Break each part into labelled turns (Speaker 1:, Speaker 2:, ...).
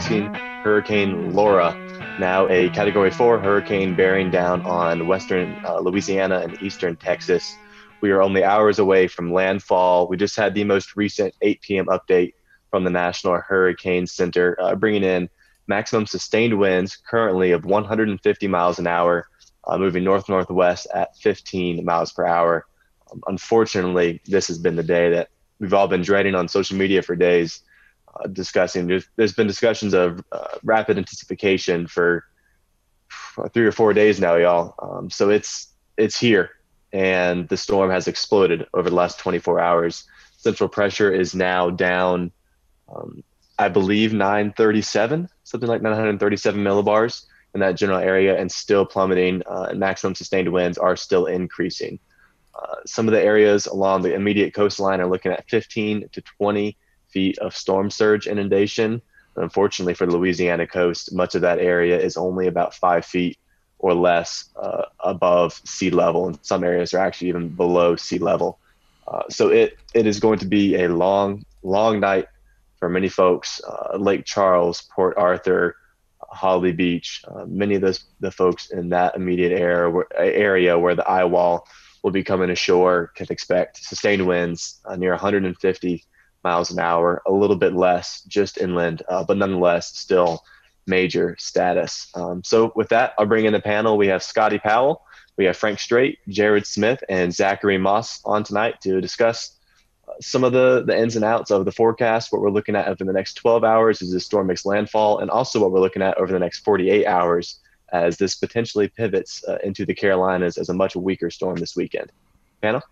Speaker 1: Hurricane Laura, now a Category 4 hurricane bearing down on western uh, Louisiana and eastern Texas. We are only hours away from landfall. We just had the most recent 8 p.m. update from the National Hurricane Center, uh, bringing in maximum sustained winds currently of 150 miles an hour, uh, moving north northwest at 15 miles per hour. Um, unfortunately, this has been the day that we've all been dreading on social media for days uh, discussing. There's, there's been discussions of uh, rapid intensification for three or four days now, y'all. Um, so it's it's here, and the storm has exploded over the last 24 hours. Central pressure is now down, um, I believe 937, something like 937 millibars in that general area, and still plummeting. Uh, maximum sustained winds are still increasing. Uh, some of the areas along the immediate coastline are looking at 15 to 20 feet of storm surge inundation. Unfortunately, for the Louisiana coast, much of that area is only about five feet or less uh, above sea level, and some areas are actually even below sea level. Uh, so it it is going to be a long, long night for many folks. Uh, Lake Charles, Port Arthur, Holly Beach, uh, many of those the folks in that immediate area where, area where the eye wall will be coming ashore can expect sustained winds uh, near 150 miles an hour, a little bit less just inland, uh, but nonetheless still major status. Um, so with that, I'll bring in the panel. We have Scotty Powell, we have Frank Strait, Jared Smith, and Zachary Moss on tonight to discuss uh, some of the, the ins and outs of the forecast, what we're looking at over the next 12 hours as this storm makes landfall, and also what we're looking at over the next 48 hours as this potentially pivots uh, into the Carolinas as a much weaker storm this weekend. Panel?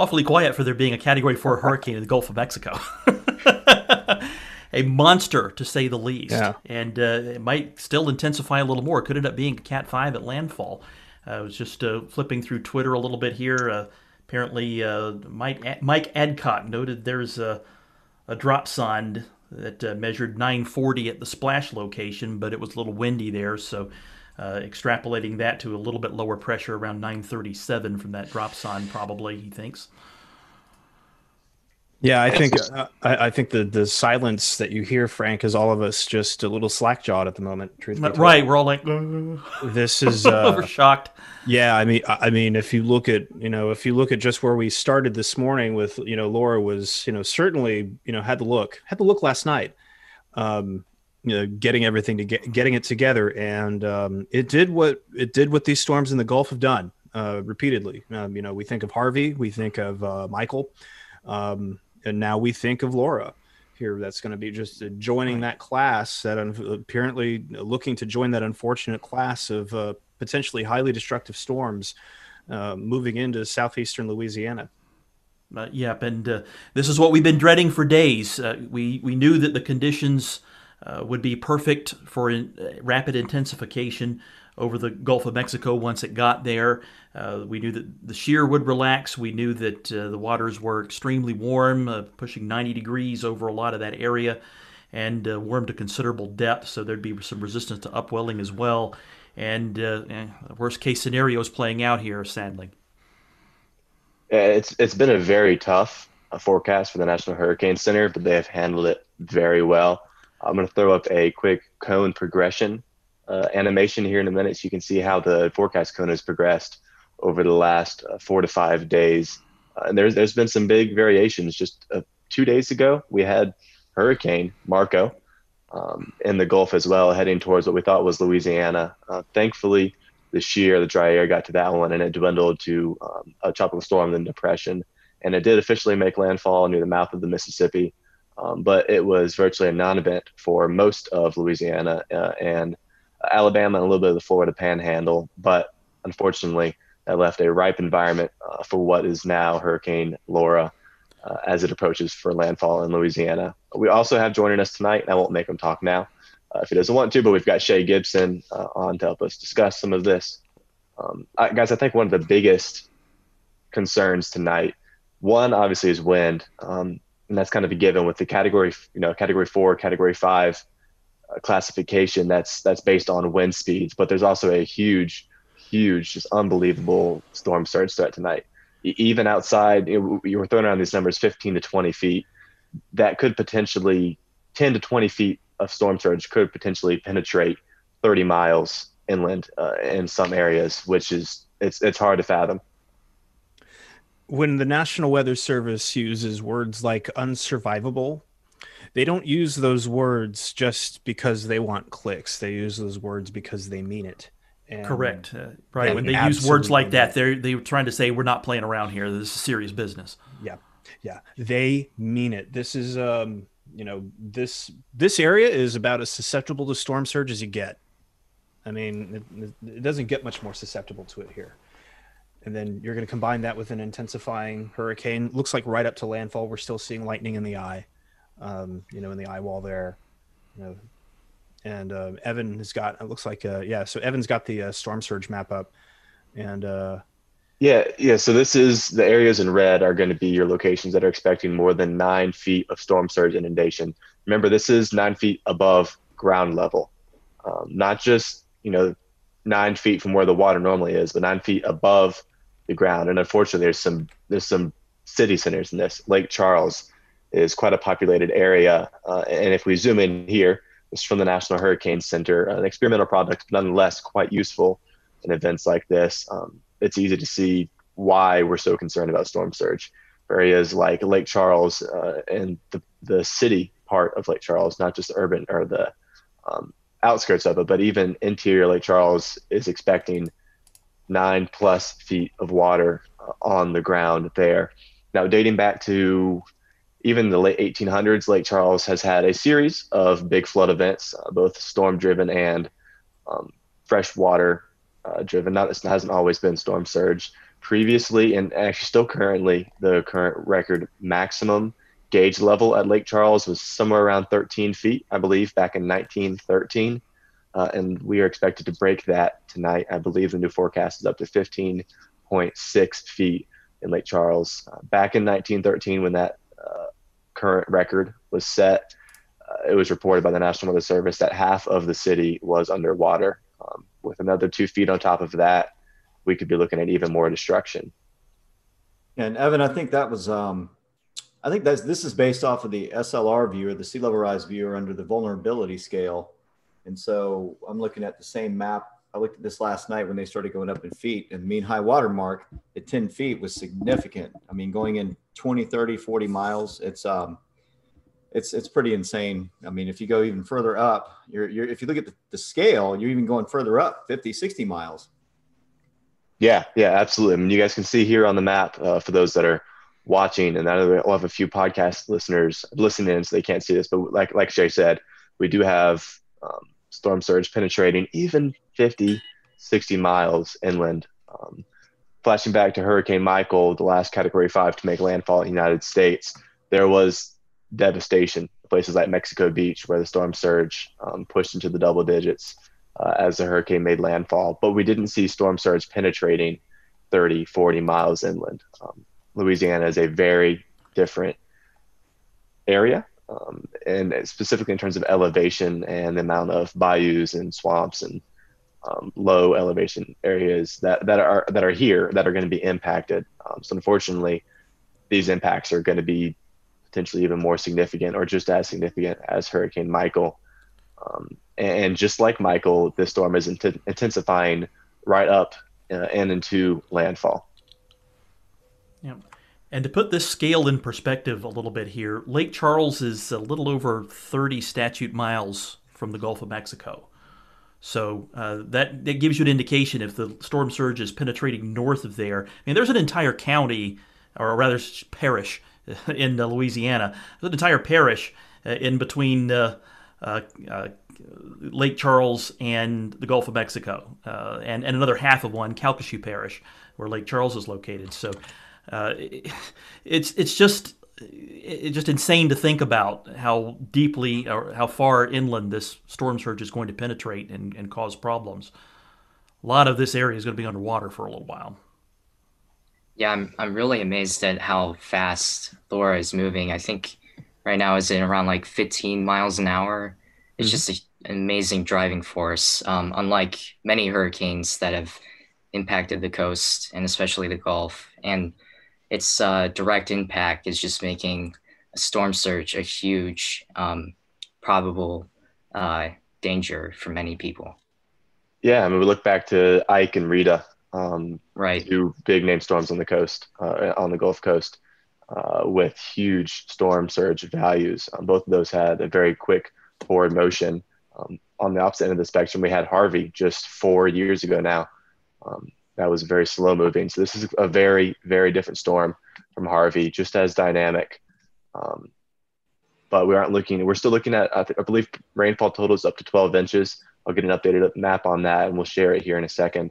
Speaker 2: Awfully quiet for there being a Category 4 hurricane in the Gulf of Mexico. a monster, to say the least.
Speaker 3: Yeah.
Speaker 2: And uh, it might still intensify a little more. It could end up being a Cat 5 at landfall. Uh, I was just uh, flipping through Twitter a little bit here. Uh, apparently, uh, Mike, Mike Adcock noted there's a, a dropsonde that uh, measured 940 at the splash location, but it was a little windy there. So uh, extrapolating that to a little bit lower pressure around 937 from that dropsonde, probably he thinks.
Speaker 3: Yeah, I think uh, I, I, think the the silence that you hear, Frank, is all of us just a little slack jawed at the moment.
Speaker 2: Truth, right, we're all like,
Speaker 3: this is uh,
Speaker 2: over shocked.
Speaker 3: Yeah, I mean, I mean, if you look at you know, if you look at just where we started this morning with you know, Laura was you know certainly you know had the look had the look last night. Um, you know, getting everything to get getting it together, and um, it did what it did what these storms in the Gulf have done uh, repeatedly. Um, you know, we think of Harvey, we think of uh, Michael, um, and now we think of Laura here. That's going to be just joining that class that un- apparently looking to join that unfortunate class of uh, potentially highly destructive storms uh, moving into southeastern Louisiana.
Speaker 2: Uh, yep, and uh, this is what we've been dreading for days. Uh, we we knew that the conditions uh, would be perfect for in, uh, rapid intensification over the Gulf of Mexico once it got there. Uh, we knew that the shear would relax. We knew that uh, the waters were extremely warm, uh, pushing 90 degrees over a lot of that area, and uh, warm to considerable depth, so there'd be some resistance to upwelling as well. And eh, worst case scenario is playing out here, sadly.
Speaker 1: It's it's been a very tough forecast for the National Hurricane Center, but they have handled it very well. I'm going to throw up a quick cone progression uh, animation here in a minute so you can see how the forecast cone has progressed over the last uh, four to five days. Uh, and there's, there's been some big variations. Just uh, two days ago, we had Hurricane Marco um, in the Gulf as well, heading towards what we thought was Louisiana. Uh, thankfully, the shear, the dry air got to that one and it dwindled to um, a tropical storm, then depression. And it did officially make landfall near the mouth of the Mississippi um, but it was virtually a non-event for most of Louisiana uh, and Alabama and a little bit of the Florida Panhandle. But unfortunately, that left a ripe environment uh, for what is now Hurricane Laura uh, as it approaches for landfall in Louisiana. We also have joining us tonight. and I won't make him talk now uh, if he doesn't want to, but we've got Shay Gibson uh, on to help us discuss some of this. Um, I, guys, I think one of the biggest concerns tonight, one obviously is wind. Um, and that's kind of a given with the category, you know, category four, category five uh, classification. That's that's based on wind speeds, but there's also a huge, huge, just unbelievable storm surge threat tonight. Even outside, you, know, you were throwing around these numbers, 15 to 20 feet. That could potentially 10 to 20 feet of storm surge could potentially penetrate 30 miles inland uh, in some areas, which is it's it's hard to fathom.
Speaker 3: When the National Weather Service uses words like unsurvivable, they don't use those words just because they want clicks. They use those words because they mean it.
Speaker 2: And Correct. Uh, right. When they use words like that, they're they're trying to say we're not playing around here. This is serious business.
Speaker 3: Yeah. Yeah. They mean it. This is um you know this this area is about as susceptible to storm surge as you get i mean it, it doesn't get much more susceptible to it here and then you're going to combine that with an intensifying hurricane looks like right up to landfall we're still seeing lightning in the eye um, you know in the eye wall there you know and uh, evan has got it looks like uh, yeah so evan's got the uh, storm surge map up and uh,
Speaker 1: yeah, yeah. So this is the areas in red are going to be your locations that are expecting more than nine feet of storm surge inundation. Remember, this is nine feet above ground level, um, not just you know nine feet from where the water normally is, but nine feet above the ground. And unfortunately, there's some there's some city centers in this. Lake Charles is quite a populated area, uh, and if we zoom in here, it's from the National Hurricane Center, an experimental product, nonetheless quite useful in events like this. Um, it's easy to see why we're so concerned about storm surge. Areas like Lake Charles uh, and the, the city part of Lake Charles, not just urban or the um, outskirts of it, but even interior Lake Charles is expecting nine plus feet of water uh, on the ground there. Now, dating back to even the late 1800s, Lake Charles has had a series of big flood events, uh, both storm driven and um, freshwater uh, driven. Not it hasn't always been storm surge. Previously, and actually still currently, the current record maximum gauge level at Lake Charles was somewhere around 13 feet, I believe, back in 1913. Uh, and we are expected to break that tonight. I believe the new forecast is up to 15.6 feet in Lake Charles. Uh, back in 1913, when that uh, current record was set, uh, it was reported by the National Weather Service that half of the city was underwater. Um, with another two feet on top of that, we could be looking at even more destruction.
Speaker 4: And Evan, I think that was, um, I think that's this is based off of the SLR viewer, the sea level rise viewer under the vulnerability scale. And so I'm looking at the same map. I looked at this last night when they started going up in feet and mean high water mark at 10 feet was significant. I mean, going in 20, 30, 40 miles, it's, um, it's it's pretty insane. I mean, if you go even further up, you're, you're if you look at the, the scale, you're even going further up, 50, 60 miles.
Speaker 1: Yeah, yeah, absolutely. I mean, you guys can see here on the map uh, for those that are watching, and I know we'll have a few podcast listeners listening, in, so they can't see this. But like like Shay said, we do have um, storm surge penetrating even 50, 60 miles inland. Um, flashing back to Hurricane Michael, the last Category Five to make landfall in the United States, there was devastation. Places like Mexico Beach, where the storm surge um, pushed into the double digits uh, as the hurricane made landfall. But we didn't see storm surge penetrating 30, 40 miles inland. Um, Louisiana is a very different area, um, and specifically in terms of elevation and the amount of bayous and swamps and um, low elevation areas that, that are that are here that are going to be impacted. Um, so unfortunately, these impacts are going to be potentially even more significant or just as significant as Hurricane Michael. Um, and just like Michael, this storm is int- intensifying right up uh, and into landfall.
Speaker 2: Yeah. And to put this scale in perspective a little bit here, Lake Charles is a little over 30 statute miles from the Gulf of Mexico. So uh, that, that gives you an indication if the storm surge is penetrating north of there. I mean, there's an entire county, or rather parish, in Louisiana. There's an entire parish uh, in between uh, uh, Lake Charles and the Gulf of Mexico, and, and another half of one, Calcasieu Parish, where Lake Charles is located. So it's it's just it's just insane to think about how deeply or how far inland this storm surge is going to penetrate and, and cause problems. A lot of this area is going to be underwater for a little while.
Speaker 5: Yeah, I'm I'm really amazed at how fast Laura is moving. I think right now is in around like 15 miles an hour. It's mm-hmm. just a, an amazing driving force. Um, unlike many hurricanes that have impacted the coast and especially the Gulf, and its uh, direct impact is just making a storm surge a huge um, probable uh, danger for many people.
Speaker 1: Yeah, I mean, we look back to Ike and Rita, um,
Speaker 5: right?
Speaker 1: Two big name storms on the coast, uh, on the Gulf Coast, uh, with huge storm surge values. Um, both of those had a very quick forward motion. Um, on the opposite end of the spectrum, we had Harvey just four years ago now. Um, that was very slow moving. So this is a very, very different storm from Harvey, just as dynamic. Um, but we aren't looking, we're still looking at, I, th- I believe rainfall totals up to 12 inches. I'll get an updated map on that and we'll share it here in a second.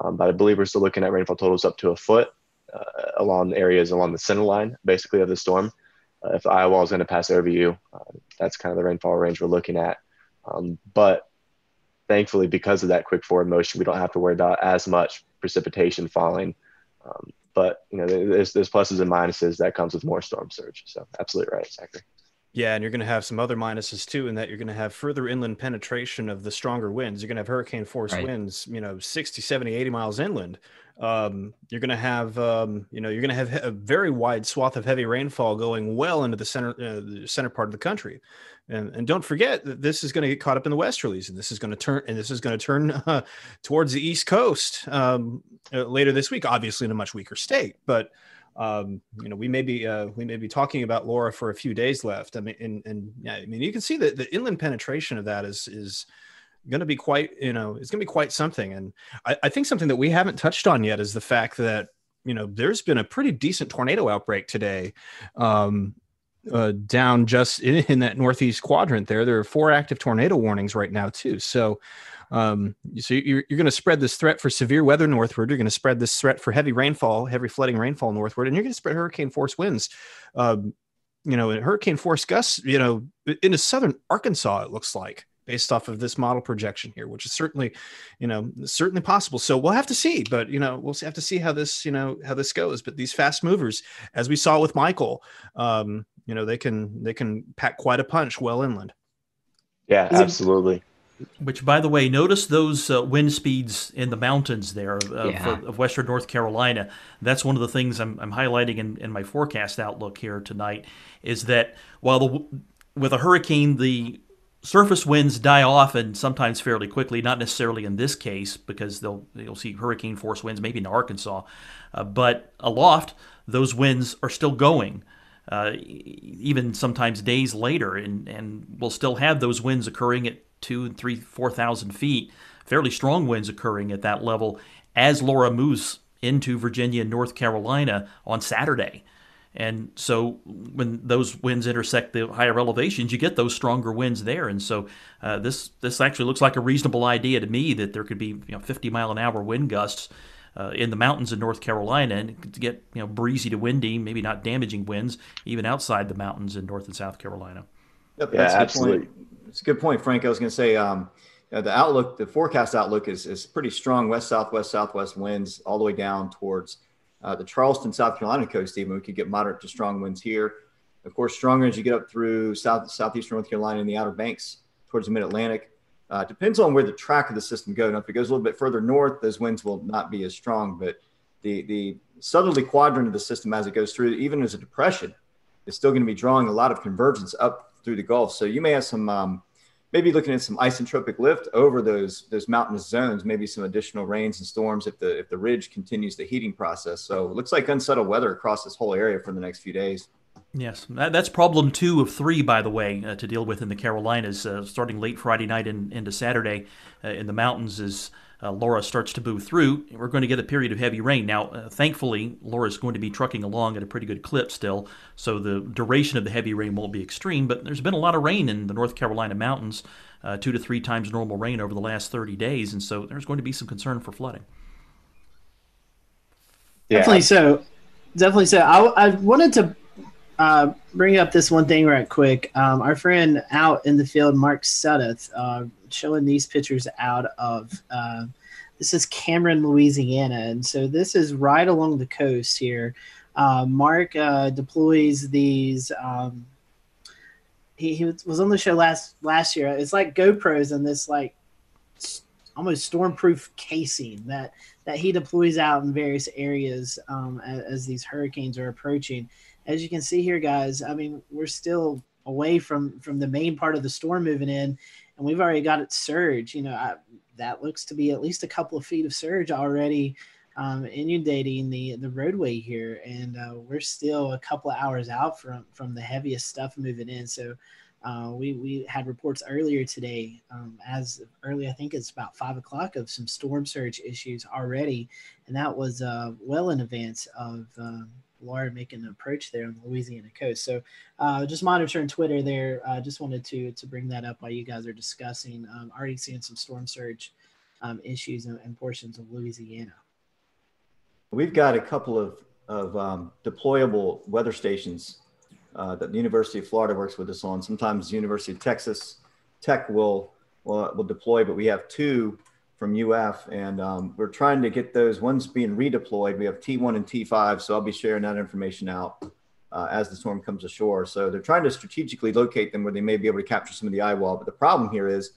Speaker 1: Um, but I believe we're still looking at rainfall totals up to a foot uh, along areas along the center line, basically, of the storm. Uh, if eye wall is going to pass over you, uh, that's kind of the rainfall range we're looking at. Um, but thankfully, because of that quick forward motion, we don't have to worry about as much precipitation falling. Um, but you know, there's there's pluses and minuses that comes with more storm surge. So absolutely right, Zachary.
Speaker 3: Yeah, and you're going to have some other minuses too, in that you're going to have further inland penetration of the stronger winds. You're going to have hurricane force right. winds, you know, 60, 70, 80 miles inland. Um, you're going to have, um, you know, you're going to have a very wide swath of heavy rainfall going well into the center, uh, the center part of the country. And, and don't forget that this is going to get caught up in the westerlies, and this is going to turn, and this is going to turn uh, towards the east coast um, uh, later this week. Obviously, in a much weaker state, but um, you know, we may be uh, we may be talking about Laura for a few days left. I mean, and, and yeah, I mean, you can see that the inland penetration of that is is going to be quite you know it's going to be quite something. And I, I think something that we haven't touched on yet is the fact that you know there's been a pretty decent tornado outbreak today. Um, uh, down just in, in, that northeast quadrant there. There are four active tornado warnings right now too. So um, so you're, you're going to spread this threat for severe weather northward. You're going to spread this threat for heavy rainfall, heavy flooding rainfall northward, and you're going to spread hurricane force winds. Um, you know, hurricane force gusts. You know, into southern Arkansas, it looks like based off of this model projection here, which is certainly, you know, certainly possible. So we'll have to see, but you know, we'll have to see how this, you know, how this goes. But these fast movers, as we saw with Michael, um, you know, they can they can pack quite a punch well inland.
Speaker 1: Yeah, absolutely.
Speaker 2: Which, by the way, notice those uh, wind speeds in the mountains there of, yeah. of, of, Western North Carolina. That's one of the things I'm, I'm highlighting in, in, my forecast outlook here tonight. Is that while the with a hurricane the surface winds die off and sometimes fairly quickly, not necessarily in this case because they'll you'll see hurricane force winds maybe in Arkansas, uh, but aloft those winds are still going uh, even sometimes days later, and, and we'll still have those winds occurring at two and three, four thousand feet, fairly strong winds occurring at that level as Laura moves into Virginia and North Carolina on Saturday. And so when those winds intersect the higher elevations, you get those stronger winds there. And so uh, this this actually looks like a reasonable idea to me that there could be you know 50 mile an hour wind gusts uh, in the mountains in North Carolina and to get you know breezy to windy, maybe not damaging winds even outside the mountains in North and South Carolina.
Speaker 4: Yep, yeah, absolutely. It's a good point, Frank. I was going to say um, the outlook, the forecast outlook is is pretty strong. West southwest southwest winds all the way down towards uh, the Charleston, South Carolina coast. Even we could get moderate to strong winds here. Of course, stronger as you get up through south southeastern North Carolina and the Outer Banks towards the Mid Atlantic. Uh, depends on where the track of the system goes. Now, if it goes a little bit further north, those winds will not be as strong. But the the southerly quadrant of the system, as it goes through, even as a depression, is still going to be drawing a lot of convergence up through the Gulf. So you may have some um, maybe looking at some isentropic lift over those those mountainous zones. Maybe some additional rains and storms if the if the ridge continues the heating process. So it looks like unsettled weather across this whole area for the next few days.
Speaker 2: Yes, that's problem two of three, by the way, uh, to deal with in the Carolinas, uh, starting late Friday night and into Saturday uh, in the mountains as uh, Laura starts to move through. We're going to get a period of heavy rain. Now, uh, thankfully, Laura is going to be trucking along at a pretty good clip still, so the duration of the heavy rain won't be extreme, but there's been a lot of rain in the North Carolina mountains, uh, two to three times normal rain over the last 30 days, and so there's going to be some concern for flooding.
Speaker 6: Yeah. Definitely so. Definitely so. I, I wanted to uh, bring up this one thing right quick. Um, our friend out in the field, Mark Sudduth, uh, showing these pictures out of uh, this is Cameron, Louisiana, and so this is right along the coast here. Uh, Mark uh, deploys these. Um, he, he was on the show last last year. It's like GoPros and this like almost stormproof casing that that he deploys out in various areas um, as, as these hurricanes are approaching as you can see here, guys, I mean, we're still away from from the main part of the storm moving in, and we've already got it surge. You know, I, that looks to be at least a couple of feet of surge already um, inundating the the roadway here, and uh, we're still a couple of hours out from from the heaviest stuff moving in. So uh, we we had reports earlier today, um, as early I think it's about five o'clock, of some storm surge issues already, and that was uh, well in advance of um, Laura making an approach there on the Louisiana coast. So uh, just monitoring Twitter there. I uh, just wanted to to bring that up while you guys are discussing. Um, already seeing some storm surge um, issues in, in, portions of Louisiana.
Speaker 4: We've got a couple of of um, deployable weather stations uh, that the University of Florida works with us on. Sometimes the University of Texas Tech will, will, will deploy, but we have two from UF, and um, we're trying to get those ones being redeployed. We have T1 and T5, so I'll be sharing that information out uh, as the storm comes ashore. So they're trying to strategically locate them where they may be able to capture some of the eye wall. But the problem here is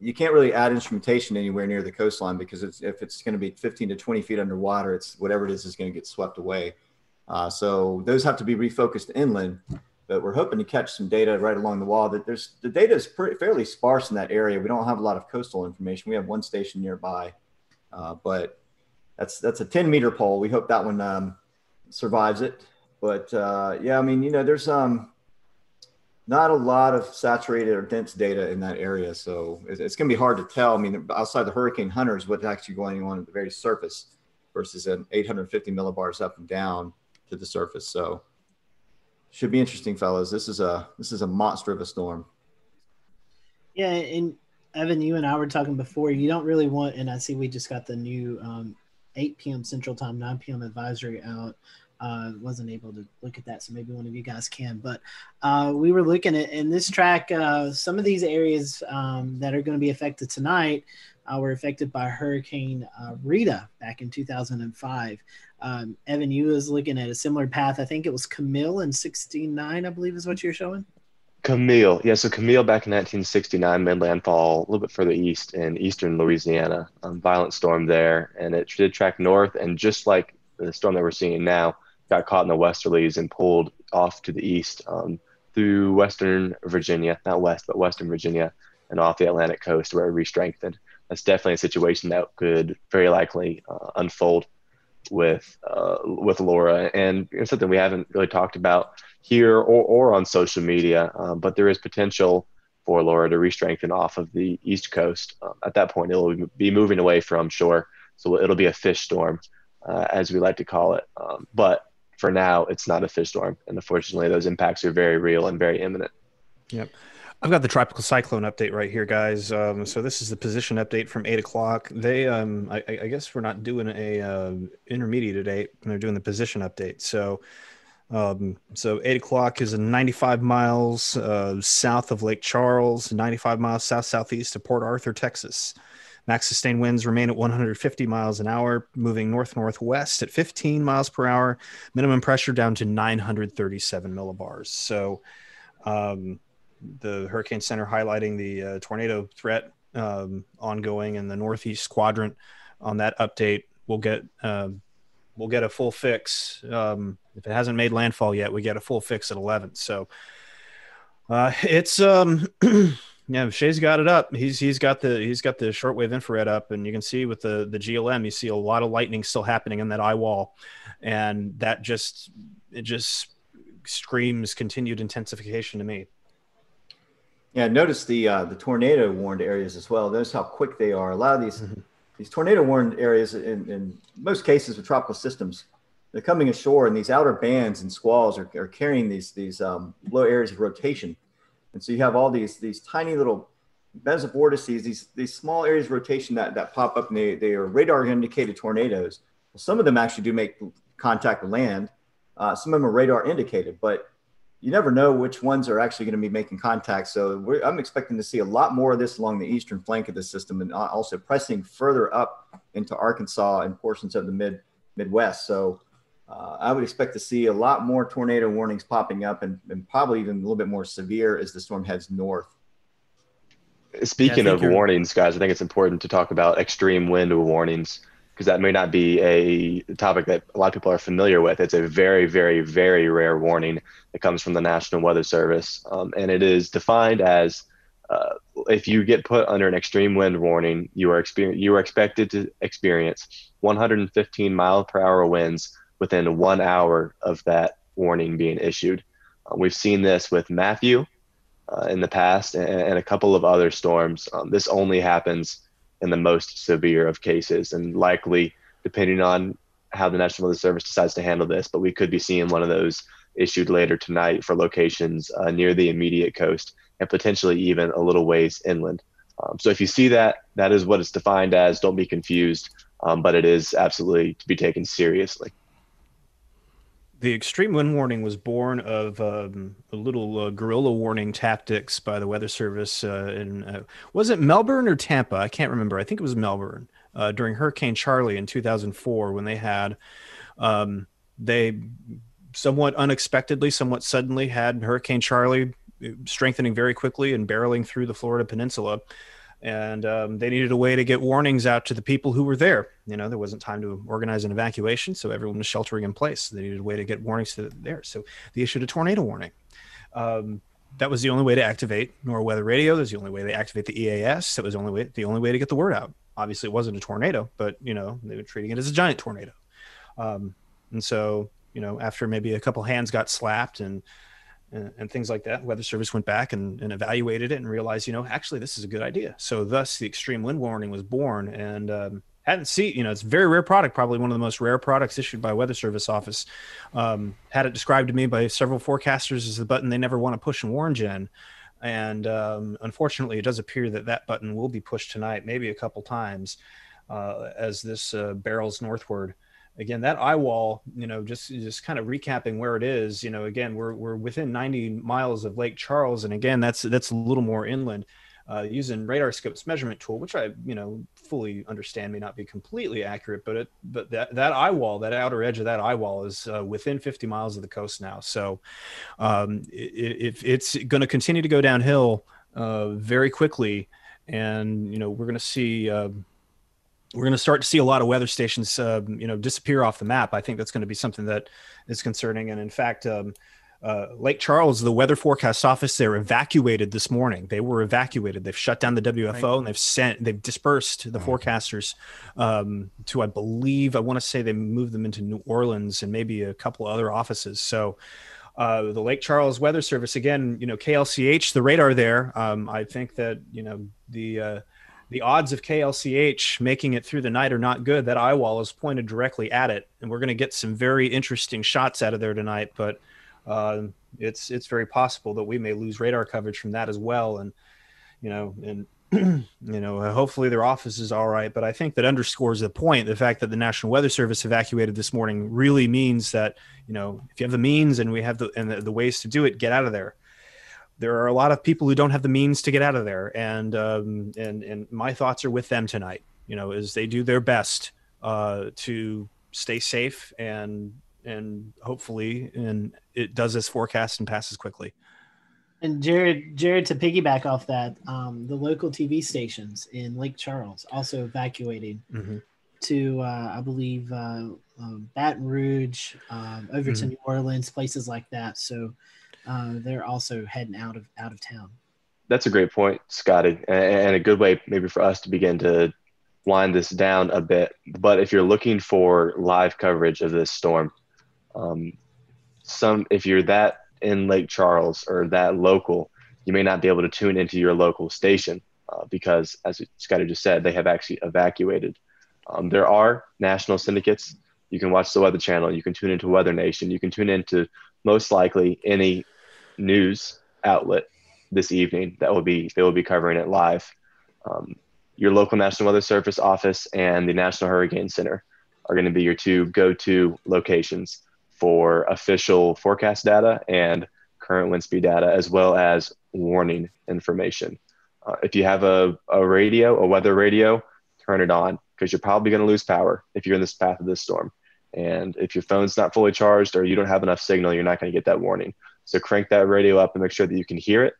Speaker 4: you can't really add instrumentation anywhere near the coastline because it's, if it's going to be 15 to 20 feet underwater, it's whatever it is is going to get swept away. Uh, so those have to be refocused inland, but we're hoping to catch some data right along the wall. That there's the data is pretty, fairly sparse in that area. We don't have a lot of coastal information. We have one station nearby, uh, but that's that's a 10 meter pole. We hope that one um, survives it. But uh, yeah, I mean, you know, there's um, not a lot of saturated or dense data in that area, so it's, it's going to be hard to tell. I mean, outside the hurricane hunters, what's actually going on at the very surface versus an 850 millibars up and down to the surface. So should be interesting, fellas. This is a this is a monster of a storm.
Speaker 6: Yeah, and Evan, you and I were talking before. You don't really want, and I see we just got the new um, 8 p.m. Central Time, 9 p.m. advisory out. Uh, wasn't able to look at that, so maybe one of you guys can. But uh, we were looking at in this track, uh, some of these areas um, that are going to be affected tonight uh, were affected by Hurricane uh, Rita back in 2005. Um, Evan, you was looking at a similar path. I think it was Camille in 69, I believe is what you're showing.
Speaker 1: Camille, yeah. So Camille back in 1969 made landfall a little bit further east in eastern Louisiana. Um, violent storm there, and it did track north. And just like the storm that we're seeing now, got caught in the westerlies and pulled off to the east um, through western Virginia, not west, but western Virginia, and off the Atlantic coast where it re-strengthened. That's definitely a situation that could very likely uh, unfold with uh, with Laura, and it's something we haven't really talked about here or, or on social media. Um, but there is potential for Laura to re-strengthen off of the east coast. Um, at that point, it'll be moving away from shore, so it'll be a fish storm, uh, as we like to call it. Um, but for now, it's not a fish storm, and unfortunately, those impacts are very real and very imminent.
Speaker 3: Yep. I've got the tropical cyclone update right here, guys. Um, so this is the position update from eight o'clock. They, um, I, I, guess we're not doing a uh, intermediate today. They're doing the position update. So, um, so eight o'clock is a 95 miles uh, south of Lake Charles, 95 miles south southeast of Port Arthur, Texas. Max sustained winds remain at 150 miles an hour, moving north northwest at 15 miles per hour. Minimum pressure down to 937 millibars. So. Um, the Hurricane Center highlighting the uh, tornado threat um, ongoing in the northeast quadrant. On that update, we'll get uh, we'll get a full fix. Um, if it hasn't made landfall yet, we get a full fix at 11. So uh, it's um, yeah, Shay's got it up. He's he's got the he's got the shortwave infrared up, and you can see with the the GLM, you see a lot of lightning still happening in that eye wall, and that just it just screams continued intensification to me.
Speaker 4: Yeah, notice the uh, the tornado warned areas as well. Notice how quick they are. A lot of these mm-hmm. these tornado warned areas, in, in most cases with tropical systems, they're coming ashore, and these outer bands and squalls are, are carrying these these um, low areas of rotation, and so you have all these these tiny little mesovortices, these these small areas of rotation that that pop up, and they they are radar indicated tornadoes. Well, some of them actually do make contact with land. Uh, some of them are radar indicated, but you never know which ones are actually going to be making contact. So I'm expecting to see a lot more of this along the eastern flank of the system and also pressing further up into Arkansas and portions of the mid Midwest. So uh, I would expect to see a lot more tornado warnings popping up and, and, probably even a little bit more severe as the storm heads north.
Speaker 1: Speaking yeah, of warnings, guys, I think it's important to talk about extreme wind warnings. because that may not be a topic that a lot of people are familiar with. It's a very, very, very rare warning that comes from the National Weather Service, um, and it is defined as uh, if you get put under an extreme wind warning, you are exper- you are expected to experience 115 mile per hour winds within one hour of that warning being issued. Uh, we've seen this with Matthew uh, in the past and, and, a couple of other storms. Um, this only happens in the most severe of cases, and likely, depending on how the National Weather Service decides to handle this, but we could be seeing one of those issued later tonight for locations uh, near the immediate coast and potentially even a little ways inland. Um, so if you see that, that is what it's defined as. Don't be confused, um, but it is absolutely to be taken seriously.
Speaker 3: The extreme wind warning was born of um, a little uh, guerrilla warning tactics by the Weather Service. Uh, in uh, was it Melbourne or Tampa? I can't remember. I think it was Melbourne uh, during Hurricane Charley in 2004 when they had um, they somewhat unexpectedly, somewhat suddenly had Hurricane Charley strengthening very quickly and barreling through the Florida Peninsula. And um, they needed a way to get warnings out to the people who were there. You know, there wasn't time to organize an evacuation, so everyone was sheltering in place. They needed a way to get warnings to there. So they issued a tornado warning. Um, that was the only way to activate NOAA weather radio. That was the only way to activate the EAS. That was the only way the only way to get the word out. Obviously, it wasn't a tornado, but you know they were treating it as a giant tornado. Um, and so, you know, after maybe a couple hands got slapped and and, and, things like that. Weather Service went back and, and, evaluated it and realized, you know, actually this is a good idea. So thus the extreme wind warning was born and um, hadn't seen, you know, it's very rare product, probably one of the most rare products issued by Weather Service office. Um, had it described to me by several forecasters as the button they never want to push and WarnGen. And um, unfortunately, it does appear that that button will be pushed tonight, maybe a couple times uh, as this uh, barrels northward again that eye wall you know just just kind of recapping where it is you know again we're we're within 90 miles of lake charles and again that's that's a little more inland uh, using RadarScope's measurement tool which i you know fully understand may not be completely accurate but it but that that eye wall that outer edge of that eye wall is uh, within 50 miles of the coast now. So um, if it, it's going to continue to go downhill uh, very quickly and you know we're going to see um, we're going to start to see a lot of weather stations, um, you know, disappear off the map. I think that's going to be something that is concerning. And in fact, um, uh, Lake Charles, the weather forecast office, they're evacuated this morning. They were evacuated. They've shut down the WFO right. and they've sent, they've dispersed the forecasters um, to, I believe, I want to say they moved them into New Orleans and maybe a couple other offices. So, uh, the Lake Charles Weather Service, again, you know, KLCH, the radar there. Um, I think that you know the uh, the odds of KLCH making it through the night are not good. That eye wall is pointed directly at it, and we're going to get some very interesting shots out of there tonight. But uh, it's it's very possible that we may lose radar coverage from that as well. And you know, and you know, hopefully their office is all right. But I think that underscores the point. The fact that the National Weather Service evacuated this morning really means that you know, if you have the means and we have the and the, the ways to do it, get out of there there are a lot of people who don't have the means to get out of there, and um, and and my thoughts are with them tonight. You know, as they do their best uh, to stay safe and and hopefully and it does this forecast and passes quickly.
Speaker 6: And Jared, Jared, to piggyback off that, um, the local TV stations in Lake Charles also evacuating mm-hmm. to, uh, I believe, uh, um, Baton Rouge, um, over mm-hmm. to New Orleans, places like that. So uh, they're also heading out of out of town.
Speaker 1: That's a great point, Scotty, and a good way maybe for us to begin to wind this down a bit. But if you're looking for live coverage of this storm, um, some if you're that in Lake Charles or that local, you may not be able to tune into your local station uh, because, as Scotty just said, they have actually evacuated. Um, there are national syndicates. You can watch the Weather Channel. You can tune into Weather Nation. You can tune into most likely any news outlet this evening that will be they will be covering it live. Um, your local National Weather Service office and the National Hurricane Center are going to be your two go-to locations for official forecast data and current wind speed data, as well as warning information. Uh, if you have a, a radio, a weather radio, turn it on because you're probably going to lose power if you're in this path of this storm. And if your phone's not fully charged or you don't have enough signal, you're not going to get that warning. So crank that radio up and make sure that you can hear it.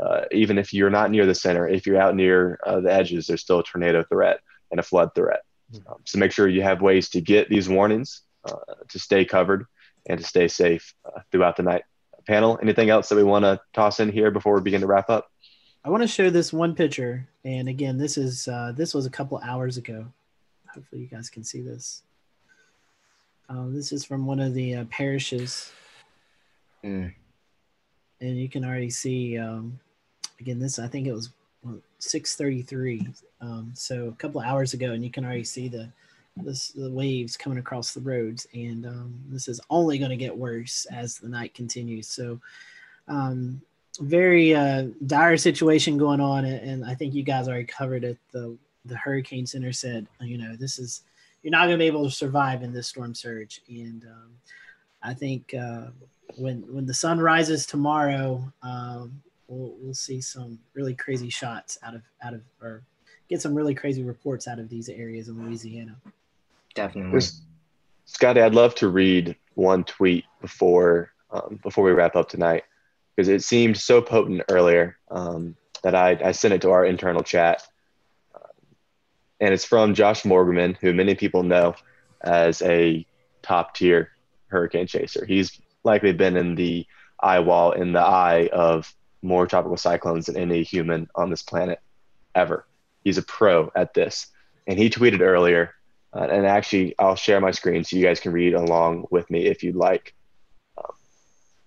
Speaker 1: Uh, even if you're not near the center, if you're out near uh, the edges, there's still a tornado threat and a flood threat. Um, so make sure you have ways to get these warnings uh, to stay covered and to stay safe uh, throughout the night. Panel, anything else that we want to toss in here before we begin to wrap up?
Speaker 6: I want to show this one picture, and again, this is uh, this was a couple hours ago. Hopefully, you guys can see this. Uh, this is from one of the uh, parishes,
Speaker 5: Mm.
Speaker 6: And you can already see. Um, again, this I think it was six thirty three, um, so a couple of hours ago, and you can already see the this, the waves coming across the roads, and um, this is only going to get worse as the night continues. So. Um, very uh, dire situation going on, and, and I think you guys already covered it. The the Hurricane Center said, you know, this is you're not going to be able to survive in this storm surge, and um, I think uh, when when the sun rises tomorrow, um, we'll we'll see some really crazy shots out of out of or get some really crazy reports out of these areas in Louisiana.
Speaker 5: Definitely.
Speaker 1: There's, Scotty, I'd love to read one tweet before um, before we wrap up tonight because it seemed so potent earlier um, that I, I sent it to our internal chat. Um, and it's from Josh Morgerman, who many people know as a top tier hurricane chaser. He's likely been in the eye wall, in the eye of more tropical cyclones than any human on this planet ever. He's a pro at this. And he tweeted earlier, uh, and actually, I'll share my screen so you guys can read along with me if you'd like. Um,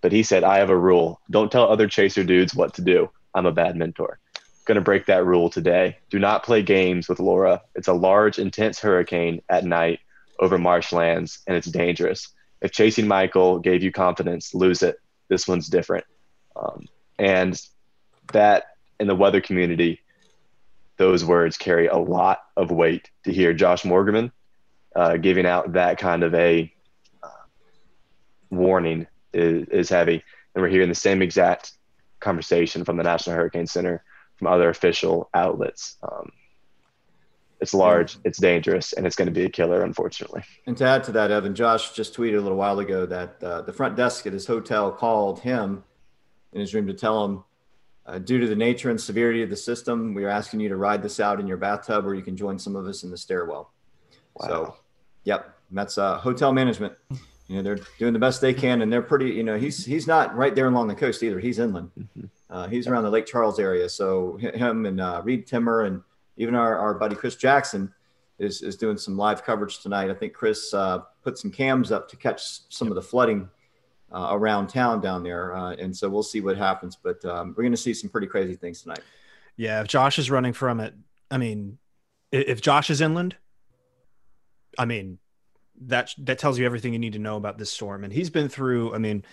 Speaker 1: but he said, I have a rule. Don't tell other chaser dudes what to do. I'm a bad mentor. Going to break that rule today. Do not play games with Laura. It's a large, intense hurricane at night over marshlands, and it's dangerous. If chasing Michael gave you confidence, lose it. This one's different. Um, and that in the weather community, those words carry a lot of weight to hear Josh Morgerman uh, giving out that kind of a uh, warning is, is heavy. And we're hearing the same exact conversation from the National Hurricane Center, from other official outlets. Um, it's large, it's dangerous, and it's going to be a killer, unfortunately.
Speaker 4: And to add to that, Evan, Josh just tweeted a little while ago that uh, the front desk at his hotel called him in his room to tell him, uh, due to the nature and severity of the system, we are asking you to ride this out in your bathtub, or you can join some of us in the stairwell.
Speaker 1: Wow.
Speaker 4: So, yep, that's uh, hotel management. You know, they're doing the best they can, and they're pretty. You know, he's he's not right there along the coast either. He's inland.
Speaker 1: Mhm.
Speaker 4: Uh, he's around the Lake Charles area. So him and uh, Reed Timmer and even our, our buddy Chris Jackson is is doing some live coverage tonight. I think Chris uh, put some cams up to catch some of the flooding uh, around town down there, uh, and so we'll see what happens. But um, we're going to see some pretty crazy things tonight.
Speaker 3: Yeah, if Josh is running from it, I mean, if Josh is inland, I mean, that that tells you everything you need to know about this storm. And he's been through. I mean,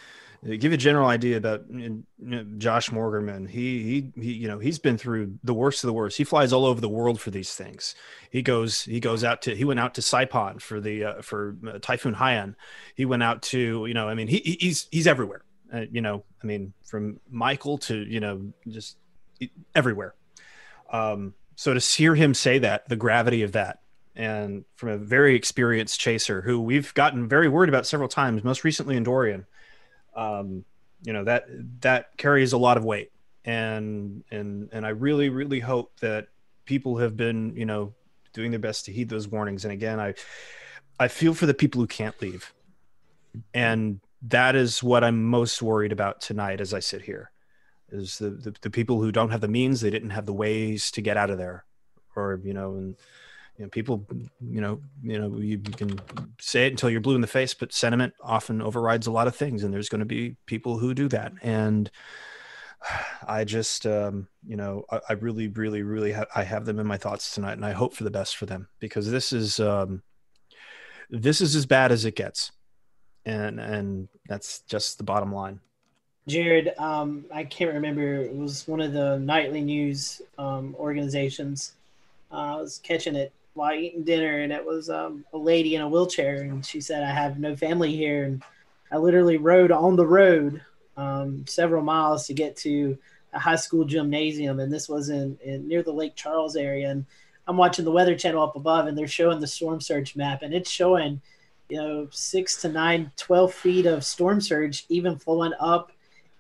Speaker 3: give a general idea about you know, Josh Morgerman. He he he. You know, he's been through the worst of the worst. He flies all over the world for these things. He goes he goes out to he went out to Saipan for the uh, for uh, Typhoon Haiyan. He went out to you know. I mean, he he- he's he's everywhere. Uh, you know, I mean, from Michael to you know just everywhere. Um, so to hear him say that, the gravity of that, and from a very experienced chaser who we've gotten very worried about several times, most recently in Dorian, um, you know that that carries a lot of weight, and and and I really really hope that people have been you know doing their best to heed those warnings. And again, I I feel for the people who can't leave, and that is what I'm most worried about tonight as I sit here is the, the, the people who don't have the means they didn't have the ways to get out of there or you know and you know people you know you know you, can say it until you're blue in the face but sentiment often overrides a lot of things and there's going to be people who do that and i just um you know i, I really really really ha- i have them in my thoughts tonight and i hope for the best for them because this is um this is as bad as it gets and and that's just the bottom line
Speaker 6: Jared, um, I can't remember. It was one of the nightly news um, organizations. Uh, I was catching it while eating dinner, and it was um, a lady in a wheelchair, and she said, "I have no family here," and I literally rode on the road um, several miles to get to a high school gymnasium, and this was in, in near the Lake Charles area. And I'm watching the Weather Channel up above, and they're showing the storm surge map, and it's showing, you know, six to nine, 12 feet of storm surge, even flowing up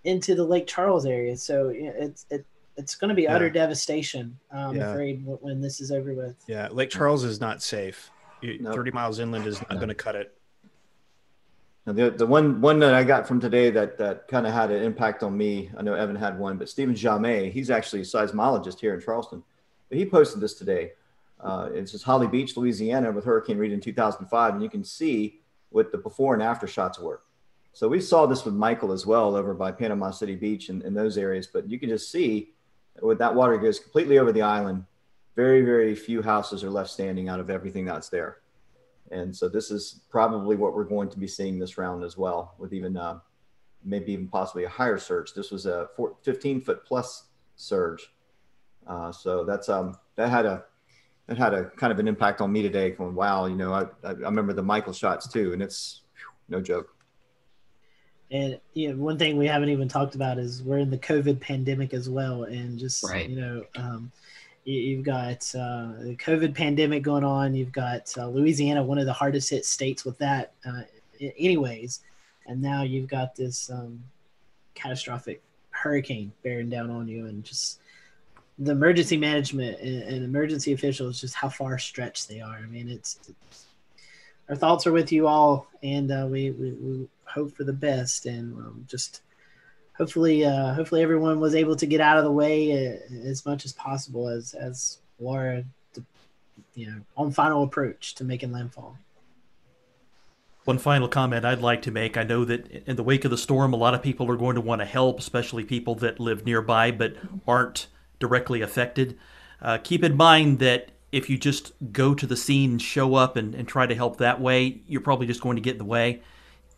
Speaker 6: into the Lake Charles area. So it's it, it's going to be utter devastation. I'm
Speaker 3: Yeah.
Speaker 6: afraid when this is over with.
Speaker 3: Yeah, Lake Charles is not safe. Nope. 30 miles inland is not no. going to cut it.
Speaker 4: Now the, the one one that I got from today that that kind of had an impact on me. I know Evan had one, but Stephen Jaume, he's actually a seismologist here in Charleston. But he posted this today. Uh, it's just Holly Beach, Louisiana, with Hurricane Rita in 2005, and you can see what the before and after shots were. So we saw this with Michael as well over by Panama City Beach and, and those areas. But you can just see when that water goes completely over the island, very, very few houses are left standing out of everything that's there. And so this is probably what we're going to be seeing this round as well, with even uh, maybe even possibly a higher surge. This was a 15 foot plus surge. Uh, so that's um, that had a that had a kind of an impact on me today. Going, wow, you know, I, I remember the Michael shots too, and it's whew, no joke.
Speaker 6: And you know, one thing we haven't even talked about is we're in the COVID pandemic as well, and just
Speaker 5: right.
Speaker 6: you know, um, you, have got uh, the COVID pandemic going on. You've got uh, Louisiana, one of the hardest hit states with that, uh, anyways, and now you've got this um, catastrophic hurricane bearing down on you, and just the emergency management and, and emergency officials, just how far stretched they are. I mean, it's, it's our thoughts are with you all, and uh, we, we, we hope for the best, and um, just hopefully, uh, hopefully everyone was able to get out of the way uh, as much as possible as as Laura, you know, on final approach to making landfall.
Speaker 2: One final comment I'd like to make. I know that in the wake of the storm, a lot of people are going to want to help, especially people that live nearby but aren't directly affected. Uh, keep in mind that if you just go to the scene and show up and, and try to help that way, you're probably just going to get in the way.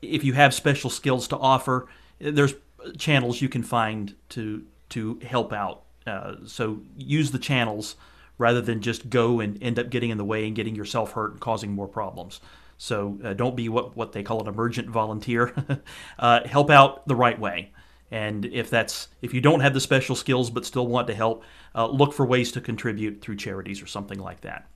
Speaker 2: If you have special skills to offer, there's channels you can find to to help out. Uh, so use the channels rather than just go and end up getting in the way and getting yourself hurt and causing more problems. So uh, don't be what what they call an emergent volunteer. uh, help out the right way. And if that's if you don't have the special skills but still want to help, uh, look for ways to contribute through charities or something like that.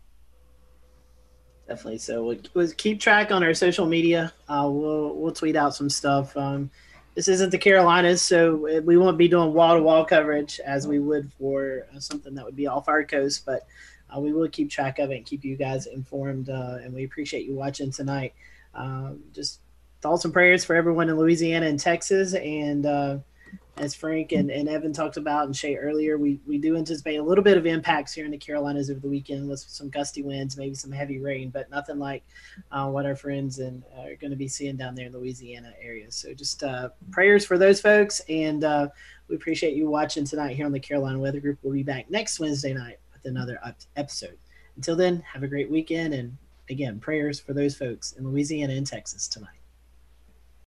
Speaker 6: Definitely. So we'll, we'll keep track on our social media. Uh, we'll we'll tweet out some stuff. Um, this isn't the Carolinas, so we won't be doing wall to wall coverage as we would for uh, something that would be off our coast, but uh, we will keep track of it and keep you guys informed. Uh, and we appreciate you watching tonight. Um, just thoughts and prayers for everyone in Louisiana and Texas. And uh, as Frank and, and Evan talked about and Shay earlier, we, we do anticipate a little bit of impacts here in the Carolinas over the weekend with some gusty winds, maybe some heavy rain, but nothing like uh, what our friends and uh, are going to be seeing down there in Louisiana area. So just uh, prayers for those folks. And uh, we appreciate you watching tonight here on the Carolina Weather Group. We'll be back next Wednesday night with another episode. Until then, have a great weekend. And again, prayers for those folks in Louisiana and Texas tonight.